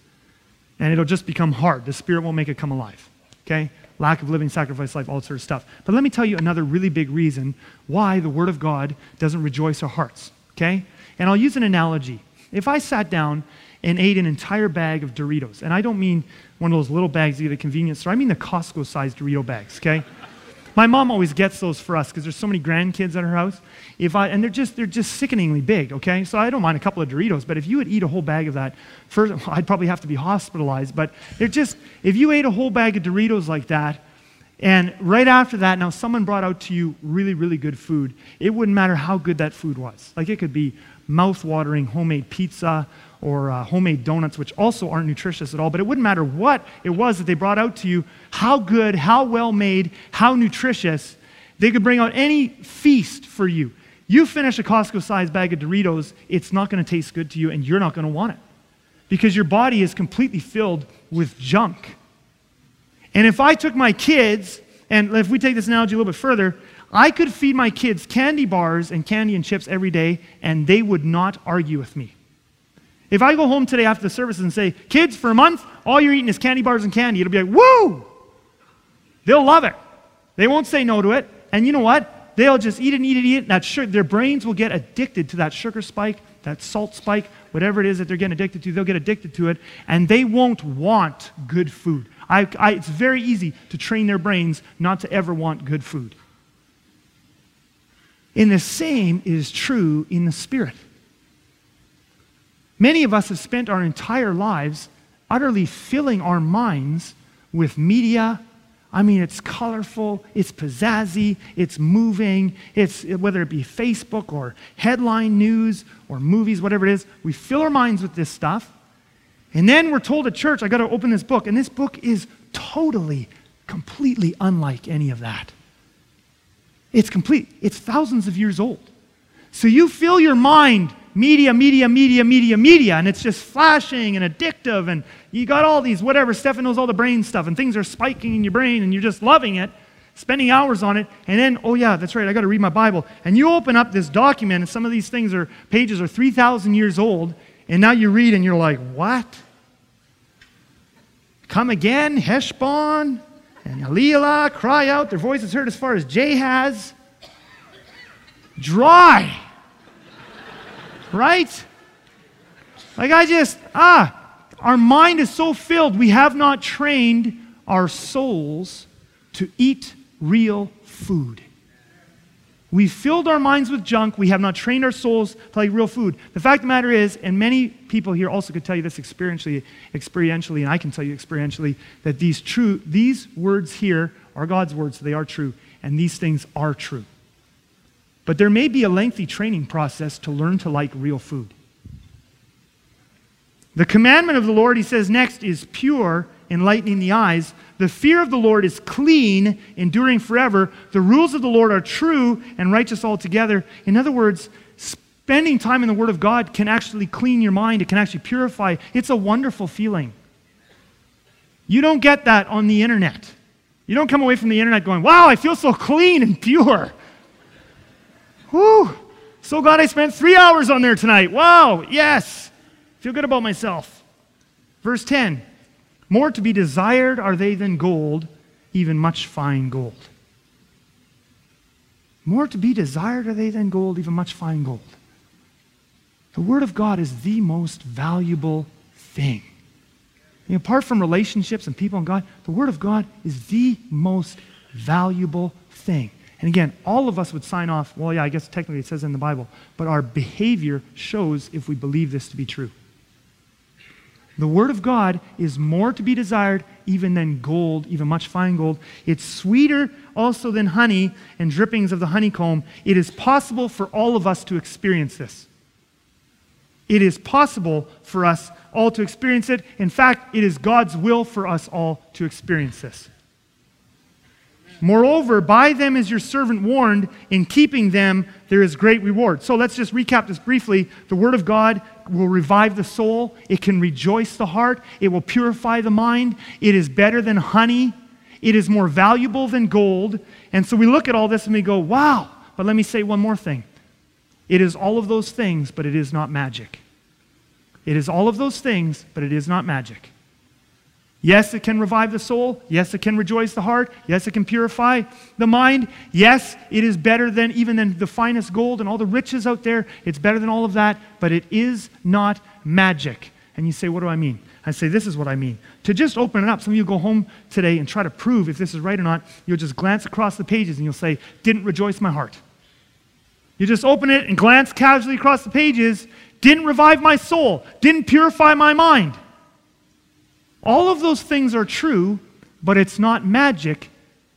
and it'll just become hard. The Spirit won't make it come alive. Okay? Lack of living sacrifice life, all that sort of stuff. But let me tell you another really big reason why the Word of God doesn't rejoice our hearts. Okay? And I'll use an analogy. If I sat down and ate an entire bag of Doritos, and I don't mean one of those little bags you get at a convenience store, I mean the Costco sized Dorito bags, okay? My mom always gets those for us because there's so many grandkids at her house. If I, and they're just, they're just sickeningly big, okay? So I don't mind a couple of Doritos, but if you would eat a whole bag of that, first, [LAUGHS] I'd probably have to be hospitalized. But they're just, if you ate a whole bag of Doritos like that, and right after that, now someone brought out to you really, really good food, it wouldn't matter how good that food was. Like it could be mouth-watering homemade pizza or uh, homemade donuts, which also aren't nutritious at all. But it wouldn't matter what it was that they brought out to you, how good, how well made, how nutritious. They could bring out any feast for you. You finish a Costco sized bag of Doritos, it's not going to taste good to you, and you're not going to want it because your body is completely filled with junk. And if I took my kids, and if we take this analogy a little bit further, I could feed my kids candy bars and candy and chips every day, and they would not argue with me. If I go home today after the service and say, kids, for a month, all you're eating is candy bars and candy, it'll be like, woo! They'll love it. They won't say no to it. And you know what? They'll just eat it and eat it eat it. That sugar, their brains will get addicted to that sugar spike, that salt spike, whatever it is that they're getting addicted to, they'll get addicted to it, and they won't want good food. I, I, it's very easy to train their brains not to ever want good food. And the same is true in the Spirit. Many of us have spent our entire lives utterly filling our minds with media. I mean, it's colorful, it's pizzazzy, it's moving, it's whether it be Facebook or headline news or movies, whatever it is. We fill our minds with this stuff. And then we're told at church, I got to open this book. And this book is totally, completely unlike any of that. It's complete, it's thousands of years old. So you fill your mind media, media, media, media, media, and it's just flashing and addictive, and you got all these whatever, Stefan knows all the brain stuff, and things are spiking in your brain, and you're just loving it, spending hours on it, and then, oh yeah, that's right, I got to read my Bible. And you open up this document, and some of these things are, pages are 3,000 years old, and now you read, and you're like, what? Come again, Heshbon? And Elealeh cry out, their voice is heard as far as Jahaz. Dry. Right? Like I just, ah, our mind is so filled, we have not trained our souls to eat real food. We've filled our minds with junk. We have not trained our souls to like real food. The fact of the matter is, and many people here also could tell you this experientially, experientially, and I can tell you experientially, that these true, these words here are God's words, so they are true, and these things are true. But there may be a lengthy training process to learn to like real food. The commandment of the Lord, he says next, is pure, enlightening the eyes. The fear of the Lord is clean, enduring forever. The rules of the Lord are true and righteous altogether. In other words, spending time in the Word of God can actually clean your mind, it can actually purify. It's a wonderful feeling. You don't get that on the internet. You don't come away from the internet going, wow, I feel so clean and pure. Whew, so glad I spent three hours on there tonight. Wow, yes. Feel good about myself. Verse 10 more to be desired are they than gold, even much fine gold. More to be desired are they than gold, even much fine gold. The Word of God is the most valuable thing. Apart from relationships and people and God, the Word of God is the most valuable thing. And again, all of us would sign off, well, yeah, I guess technically it says in the Bible, but our behavior shows if we believe this to be true. The Word of God is more to be desired even than gold, even much fine gold. It's sweeter also than honey and drippings of the honeycomb. It is possible for all of us to experience this. It is possible for us all to experience it. In fact, it is God's will for us all to experience this. Moreover, by them is your servant warned. In keeping them, there is great reward. So let's just recap this briefly. The Word of God will revive the soul, it can rejoice the heart, it will purify the mind. It is better than honey, it is more valuable than gold. And so we look at all this and we go, wow. But let me say one more thing it is all of those things, but it is not magic. It is all of those things, but it is not magic. Yes, it can revive the soul. Yes, it can rejoice the heart. Yes, it can purify the mind. Yes, it is better than even than the finest gold and all the riches out there. It's better than all of that, but it is not magic. And you say, what do I mean? I say, this is what I mean. To just open it up, some of you go home today and try to prove if this is right or not. You'll just glance across the pages and you'll say, didn't rejoice my heart. You just open it and glance casually across the pages, didn't revive my soul, didn't purify my mind. All of those things are true, but it's not magic.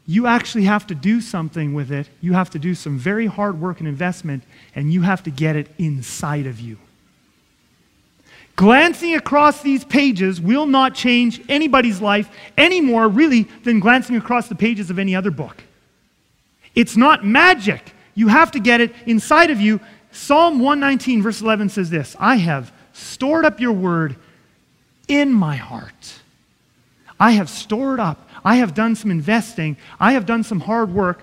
You actually have to do something with it. You have to do some very hard work and investment, and you have to get it inside of you. Glancing across these pages will not change anybody's life any more, really, than glancing across the pages of any other book. It's not magic. You have to get it inside of you. Psalm 119, verse 11 says this I have stored up your word in my heart. I have stored up, I have done some investing, I have done some hard work,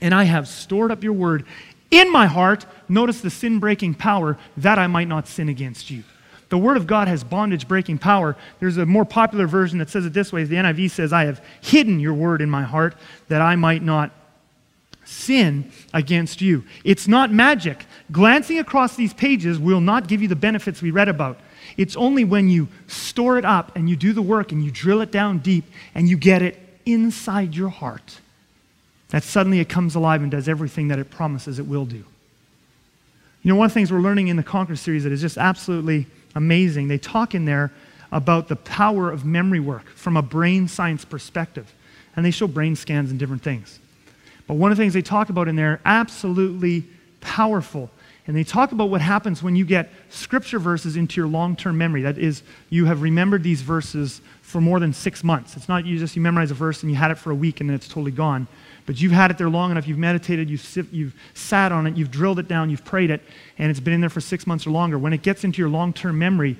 and I have stored up your word in my heart. Notice the sin breaking power that I might not sin against you. The Word of God has bondage breaking power. There's a more popular version that says it this way. The NIV says, I have hidden your Word in my heart that I might not sin against you. It's not magic. Glancing across these pages will not give you the benefits we read about. It's only when you store it up and you do the work and you drill it down deep and you get it inside your heart that suddenly it comes alive and does everything that it promises it will do. You know, one of the things we're learning in the Conquer series that is just absolutely amazing, they talk in there about the power of memory work from a brain science perspective. And they show brain scans and different things. But one of the things they talk about in there, absolutely powerful, and they talk about what happens when you get scripture verses into your long term memory. That is, you have remembered these verses for more than six months. It's not you just you memorize a verse and you had it for a week and then it's totally gone. But you've had it there long enough, you've meditated, you've, you've sat on it, you've drilled it down, you've prayed it, and it's been in there for six months or longer. When it gets into your long term memory,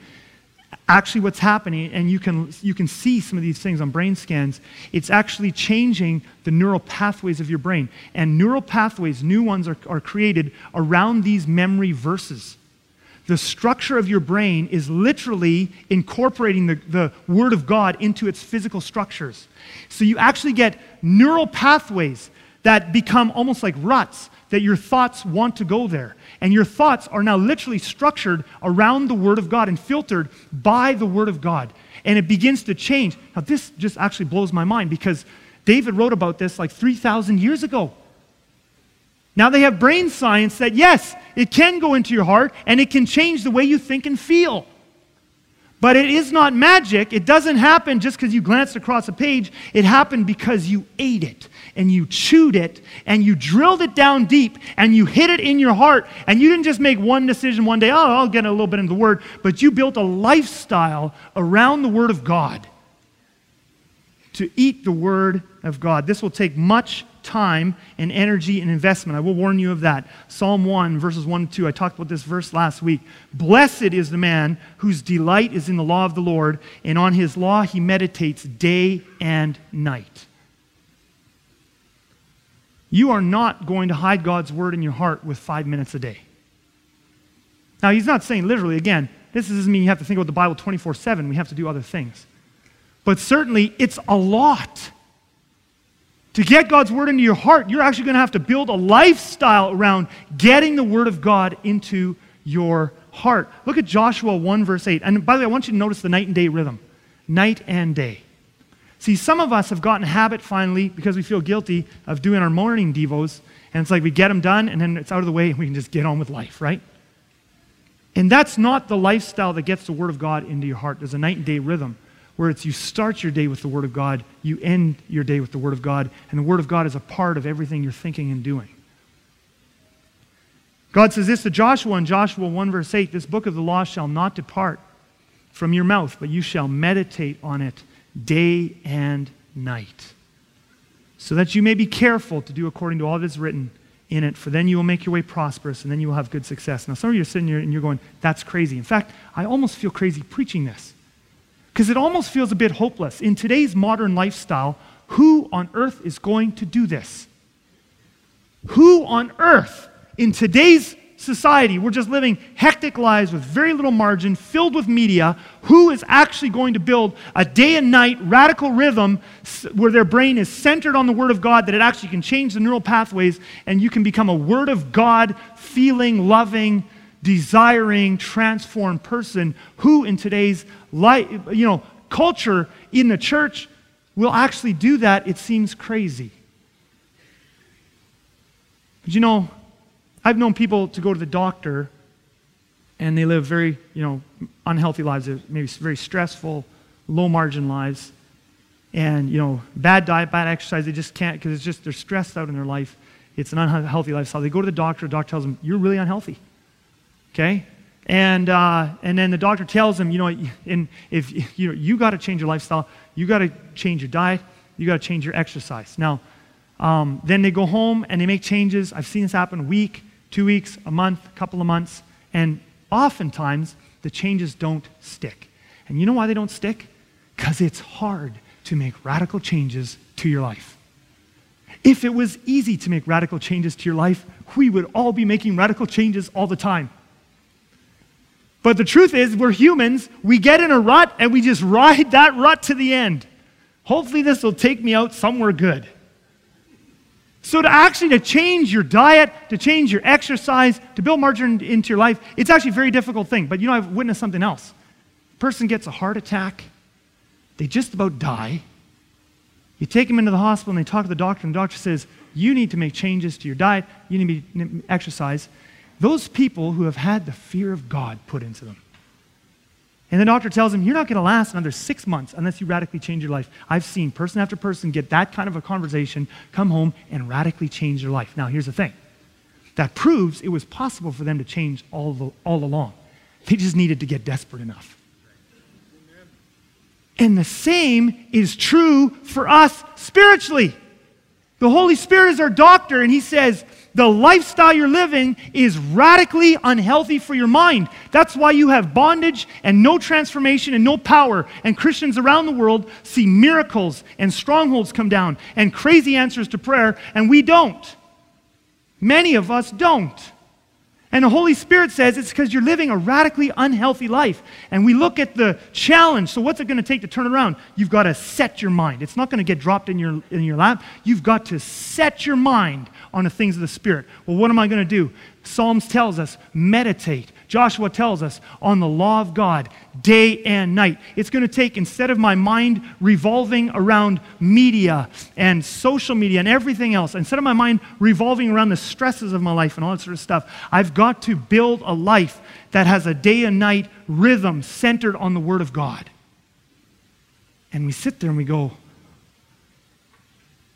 actually what's happening, and you can, you can see some of these things on brain scans, it's actually changing the neural pathways of your brain. And neural pathways, new ones, are, are created around these memory verses. The structure of your brain is literally incorporating the, the Word of God into its physical structures. So you actually get neural pathways that become almost like ruts, that your thoughts want to go there. And your thoughts are now literally structured around the Word of God and filtered by the Word of God. And it begins to change. Now, this just actually blows my mind because David wrote about this like 3,000 years ago. Now they have brain science that, yes, it can go into your heart and it can change the way you think and feel. But it is not magic. It doesn't happen just because you glanced across a page. It happened because you ate it and you chewed it and you drilled it down deep and you hid it in your heart. And you didn't just make one decision one day, oh, I'll get a little bit into the Word, but you built a lifestyle around the Word of God to eat the Word of God. This will take much time and energy and investment. I will warn you of that. Psalm 1, verses 1 and 2. I talked about this verse last week. Blessed is the man whose delight is in the law of the Lord, and on his law he meditates day and night. You are not going to hide God's word in your heart with five minutes a day. Now, he's not saying literally, again, this doesn't mean you have to think about the Bible 24 7. We have to do other things. But certainly, it's a lot To get God's word into your heart, you're actually going to have to build a lifestyle around getting the word of God into your heart. Look at Joshua 1, verse 8. And by the way, I want you to notice the night and day rhythm night and day. See, some of us have gotten habit finally, because we feel guilty, of doing our morning devos. And it's like we get them done, and then it's out of the way, and we can just get on with life, right? And that's not the lifestyle that gets the Word of God into your heart. There's a night and day rhythm where it's you start your day with the Word of God, you end your day with the Word of God, and the Word of God is a part of everything you're thinking and doing. God says this to Joshua in Joshua 1, verse 8 This book of the law shall not depart from your mouth, but you shall meditate on it day and night, so that you may be careful to do according to all that is written in it, for then you will make your way prosperous and then you will have good success. Now, some of you are sitting here and you're going, That's crazy. In fact, I almost feel crazy preaching this because it almost feels a bit hopeless. In today's modern lifestyle, who on earth is going to do this? Who on earth in today's society, we're just living hectic lives with very little margin, filled with media. Who is actually going to build a day and night radical rhythm where their brain is centered on the Word of God, that it actually can change the neural pathways and you can become a Word of God feeling, loving, desiring, transformed person who in today's life, you know, culture in the church will actually do that, it seems crazy. But you know, I've known people to go to the doctor and they live very, you know, unhealthy lives, maybe very stressful, low margin lives. And, you know, bad diet, bad exercise, they just can't because it's just they're stressed out in their life. It's an unhealthy lifestyle. They go to the doctor, the doctor tells them, You're really unhealthy. Okay? And, uh, and then the doctor tells them, you know, [LAUGHS] in, if you, know, you got to change your lifestyle, you got to change your diet, you got to change your exercise. Now, um, then they go home and they make changes. I've seen this happen a week, two weeks, a month, a couple of months, and oftentimes the changes don't stick. And you know why they don't stick? Because it's hard to make radical changes to your life. If it was easy to make radical changes to your life, we would all be making radical changes all the time. But the truth is, we're humans. We get in a rut and we just ride that rut to the end. Hopefully, this will take me out somewhere good. So to actually to change your diet, to change your exercise, to build margin into your life, it's actually a very difficult thing. But you know, I've witnessed something else. A person gets a heart attack, they just about die. You take them into the hospital and they talk to the doctor, and the doctor says, You need to make changes to your diet, you need to exercise. Those people who have had the fear of God put into them. And the doctor tells him, You're not going to last another six months unless you radically change your life. I've seen person after person get that kind of a conversation, come home, and radically change their life. Now, here's the thing that proves it was possible for them to change all, the, all along. They just needed to get desperate enough. And the same is true for us spiritually. The Holy Spirit is our doctor, and He says, the lifestyle you're living is radically unhealthy for your mind. That's why you have bondage and no transformation and no power. And Christians around the world see miracles and strongholds come down and crazy answers to prayer, and we don't. Many of us don't. And the Holy Spirit says it's because you're living a radically unhealthy life. And we look at the challenge. So, what's it going to take to turn around? You've got to set your mind. It's not going to get dropped in your, in your lap. You've got to set your mind on the things of the Spirit. Well, what am I going to do? Psalms tells us meditate. Joshua tells us on the law of God day and night. It's going to take, instead of my mind revolving around media and social media and everything else, instead of my mind revolving around the stresses of my life and all that sort of stuff, I've got to build a life that has a day and night rhythm centered on the Word of God. And we sit there and we go,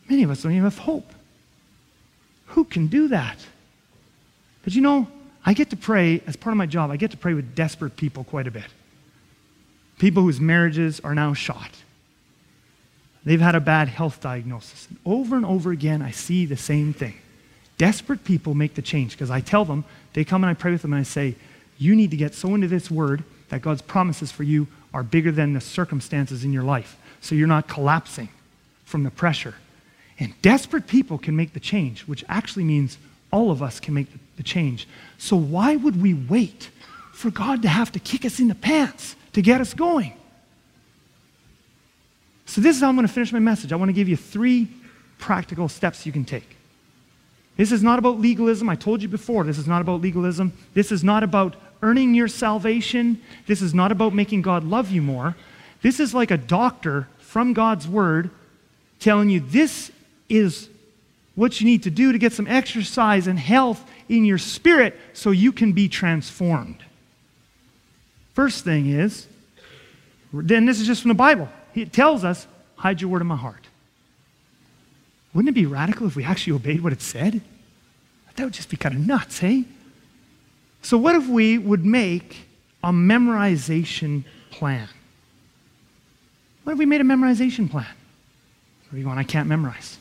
many of us don't even have hope. Who can do that? But you know, I get to pray, as part of my job, I get to pray with desperate people quite a bit. People whose marriages are now shot. They've had a bad health diagnosis. And over and over again, I see the same thing. Desperate people make the change because I tell them, they come and I pray with them and I say, You need to get so into this word that God's promises for you are bigger than the circumstances in your life. So you're not collapsing from the pressure. And desperate people can make the change, which actually means all of us can make the change. So why would we wait for God to have to kick us in the pants to get us going? So this is how I'm going to finish my message. I want to give you three practical steps you can take. This is not about legalism. I told you before, this is not about legalism. This is not about earning your salvation. This is not about making God love you more. This is like a doctor from God's word telling you this is what you need to do to get some exercise and health in your spirit so you can be transformed. First thing is, then this is just from the Bible. It tells us, hide your word in my heart. Wouldn't it be radical if we actually obeyed what it said? That would just be kind of nuts, hey? So, what if we would make a memorization plan? What if we made a memorization plan? Where are you going? I can't memorize.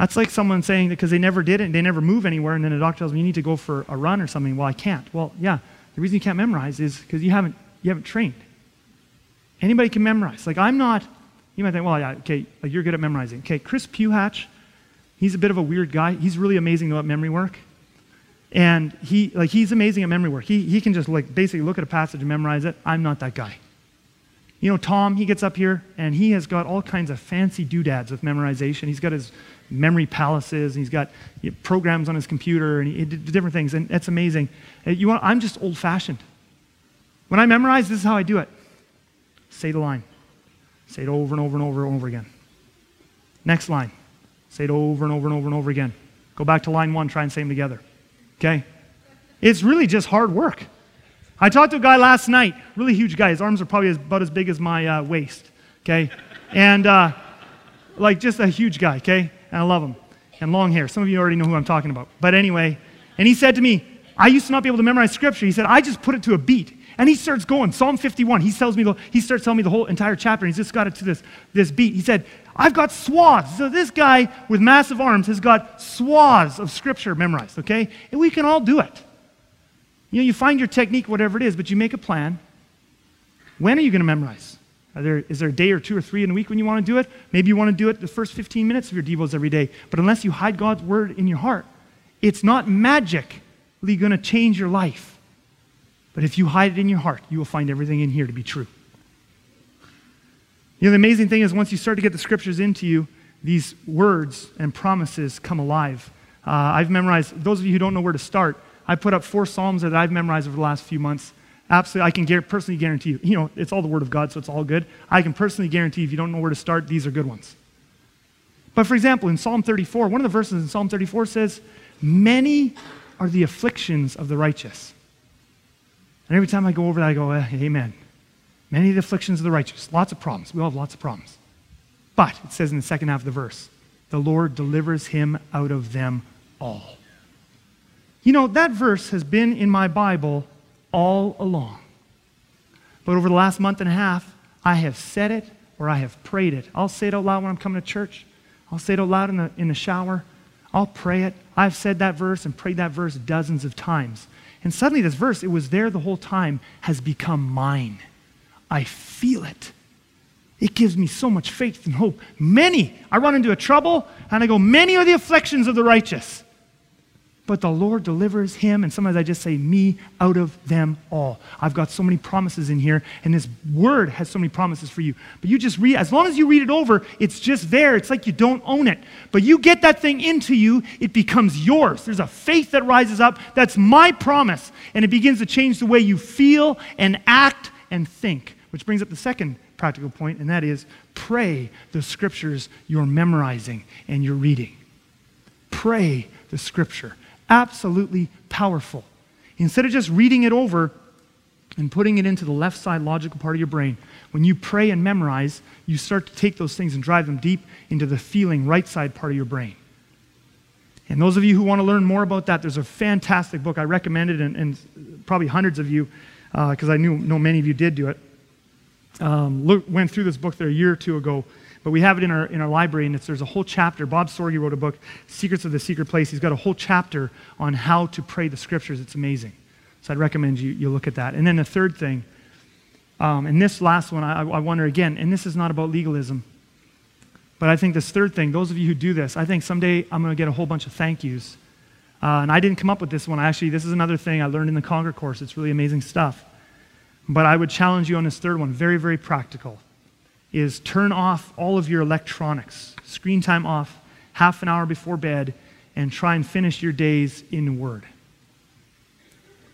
That's like someone saying that because they never did it they never move anywhere, and then the doctor tells me you need to go for a run or something. Well, I can't. Well, yeah, the reason you can't memorize is because you haven't, you haven't trained. Anybody can memorize. Like, I'm not, you might think, well, yeah, okay, like you're good at memorizing. Okay, Chris Pewhatch, he's a bit of a weird guy. He's really amazing about memory work. And he, like, he's amazing at memory work. He, he can just, like, basically look at a passage and memorize it. I'm not that guy. You know, Tom, he gets up here and he has got all kinds of fancy doodads with memorization. He's got his memory palaces, and he's got programs on his computer, and he, different things, and that's amazing. You want, I'm just old fashioned. When I memorize, this is how I do it say the line, say it over and over and over and over again. Next line, say it over and over and over and over again. Go back to line one, try and say them together. Okay? It's really just hard work. I talked to a guy last night, really huge guy. His arms are probably about as big as my uh, waist. Okay? And uh, like just a huge guy, okay? and I love him. And long hair. Some of you already know who I'm talking about. But anyway, and he said to me, I used to not be able to memorize scripture. He said, I just put it to a beat. And he starts going, Psalm 51. He tells me the, he starts telling me the whole entire chapter. And he's just got it to this, this beat. He said, I've got swaths. So this guy with massive arms has got swaths of scripture memorized, okay? And we can all do it. You know, you find your technique, whatever it is, but you make a plan. When are you going to memorize? There, is there a day or two or three in a week when you want to do it? Maybe you want to do it the first 15 minutes of your devos every day. But unless you hide God's word in your heart, it's not magically going to change your life. But if you hide it in your heart, you will find everything in here to be true. You know, the amazing thing is once you start to get the scriptures into you, these words and promises come alive. Uh, I've memorized, those of you who don't know where to start, I put up four Psalms that I've memorized over the last few months. Absolutely, I can personally guarantee you. You know, it's all the Word of God, so it's all good. I can personally guarantee if you don't know where to start, these are good ones. But for example, in Psalm 34, one of the verses in Psalm 34 says, Many are the afflictions of the righteous. And every time I go over that, I go, eh, Amen. Many of the afflictions of the righteous. Lots of problems. We all have lots of problems. But it says in the second half of the verse, the Lord delivers him out of them all. You know, that verse has been in my Bible all along. But over the last month and a half, I have said it or I have prayed it. I'll say it out loud when I'm coming to church. I'll say it out loud in the, in the shower. I'll pray it. I've said that verse and prayed that verse dozens of times. And suddenly, this verse, it was there the whole time, has become mine. I feel it. It gives me so much faith and hope. Many, I run into a trouble and I go, Many are the afflictions of the righteous but the Lord delivers him, and sometimes I just say, me, out of them all. I've got so many promises in here, and this word has so many promises for you. But you just read, as long as you read it over, it's just there. It's like you don't own it. But you get that thing into you, it becomes yours. There's a faith that rises up. That's my promise. And it begins to change the way you feel and act and think. Which brings up the second practical point, and that is pray the scriptures you're memorizing and you're reading. Pray the scripture absolutely powerful. Instead of just reading it over and putting it into the left side logical part of your brain, when you pray and memorize, you start to take those things and drive them deep into the feeling right side part of your brain. And those of you who want to learn more about that, there's a fantastic book. I recommend it, and, and probably hundreds of you, because uh, I knew, know many of you did do it, um, look, went through this book there a year or two ago but we have it in our, in our library, and there's a whole chapter. Bob Sorge wrote a book, Secrets of the Secret Place. He's got a whole chapter on how to pray the scriptures. It's amazing. So I'd recommend you, you look at that. And then the third thing, um, and this last one, I, I wonder again, and this is not about legalism, but I think this third thing, those of you who do this, I think someday I'm going to get a whole bunch of thank yous. Uh, and I didn't come up with this one. Actually, this is another thing I learned in the Conquer course. It's really amazing stuff. But I would challenge you on this third one, very, very practical. Is turn off all of your electronics, screen time off, half an hour before bed, and try and finish your days in Word.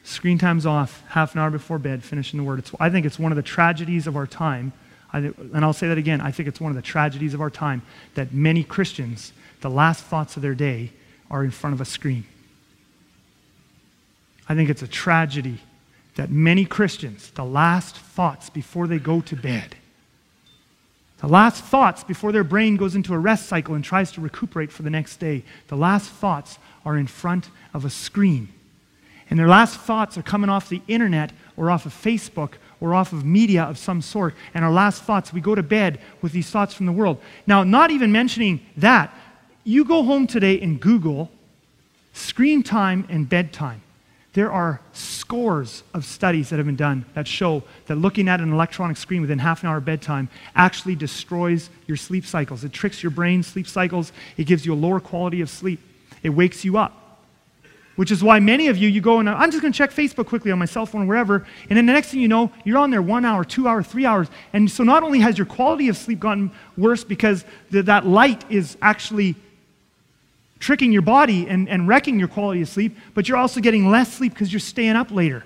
Screen time's off, half an hour before bed, finishing the Word. It's, I think it's one of the tragedies of our time. I, and I'll say that again. I think it's one of the tragedies of our time that many Christians, the last thoughts of their day, are in front of a screen. I think it's a tragedy that many Christians, the last thoughts before they go to bed, the last thoughts before their brain goes into a rest cycle and tries to recuperate for the next day, the last thoughts are in front of a screen. And their last thoughts are coming off the internet or off of Facebook or off of media of some sort. And our last thoughts, we go to bed with these thoughts from the world. Now, not even mentioning that, you go home today and Google screen time and bedtime. There are scores of studies that have been done that show that looking at an electronic screen within half an hour of bedtime actually destroys your sleep cycles. It tricks your brain sleep cycles, it gives you a lower quality of sleep, it wakes you up. Which is why many of you, you go and I'm just going to check Facebook quickly on my cell phone wherever, and then the next thing you know, you're on there one hour, two hours, three hours. And so not only has your quality of sleep gotten worse because the, that light is actually tricking your body and, and wrecking your quality of sleep, but you're also getting less sleep because you're staying up later.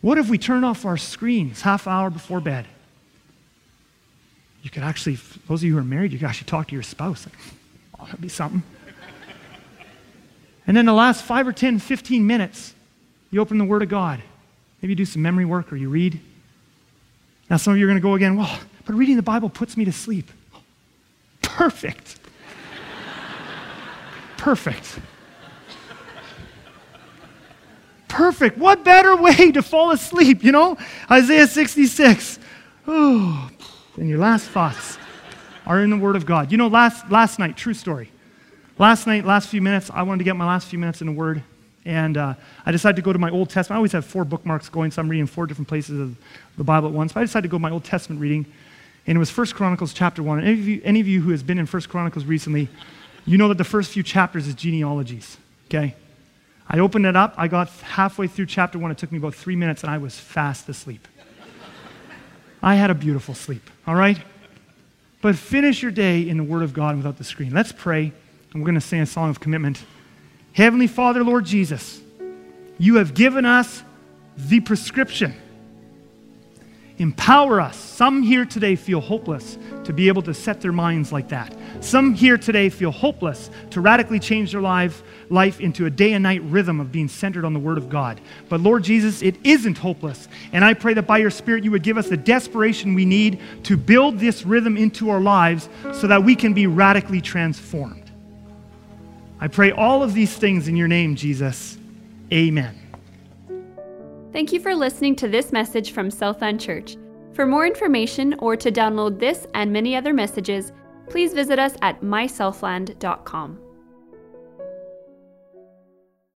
What if we turn off our screens half hour before bed? You could actually, those of you who are married, you could actually talk to your spouse. Like, oh, that'd be something. and then the last five or 10, 15 minutes, you open the Word of God. Maybe you do some memory work or you read. Now, some of you are going to go again, well, but reading the Bible puts me to sleep. [LAUGHS] Perfect perfect. Perfect. What better way to fall asleep, you know? Isaiah 66. Oh, and your last thoughts are in the Word of God. You know, last, last night, true story. Last night, last few minutes, I wanted to get my last few minutes in the Word. And uh, I decided to go to my Old Testament. I always have four bookmarks going, so I'm reading four different places of the Bible at once. But I decided to go to my Old Testament reading. And it was 1 Chronicles chapter 1. And any of you, any of you who has been in 1 Chronicles recently you know that the first few chapters is genealogies, okay? I opened it up. I got halfway through chapter one. It took me about three minutes, and I was fast asleep. [LAUGHS] I had a beautiful sleep, all right? But finish your day in the Word of God without the screen. Let's pray, and we're going to sing a song of commitment. Heavenly Father, Lord Jesus, you have given us the prescription Empower us. Some here today feel hopeless to be able to set their minds like that. Some here today feel hopeless to radically change their life, life into a day and night rhythm of being centered on the Word of God. But Lord Jesus, it isn't hopeless. And I pray that by your Spirit you would give us the desperation we need to build this rhythm into our lives so that we can be radically transformed. I pray all of these things in your name, Jesus. Amen. Thank you for listening to this message from Southland Church. For more information or to download this and many other messages, please visit us at mysouthland.com.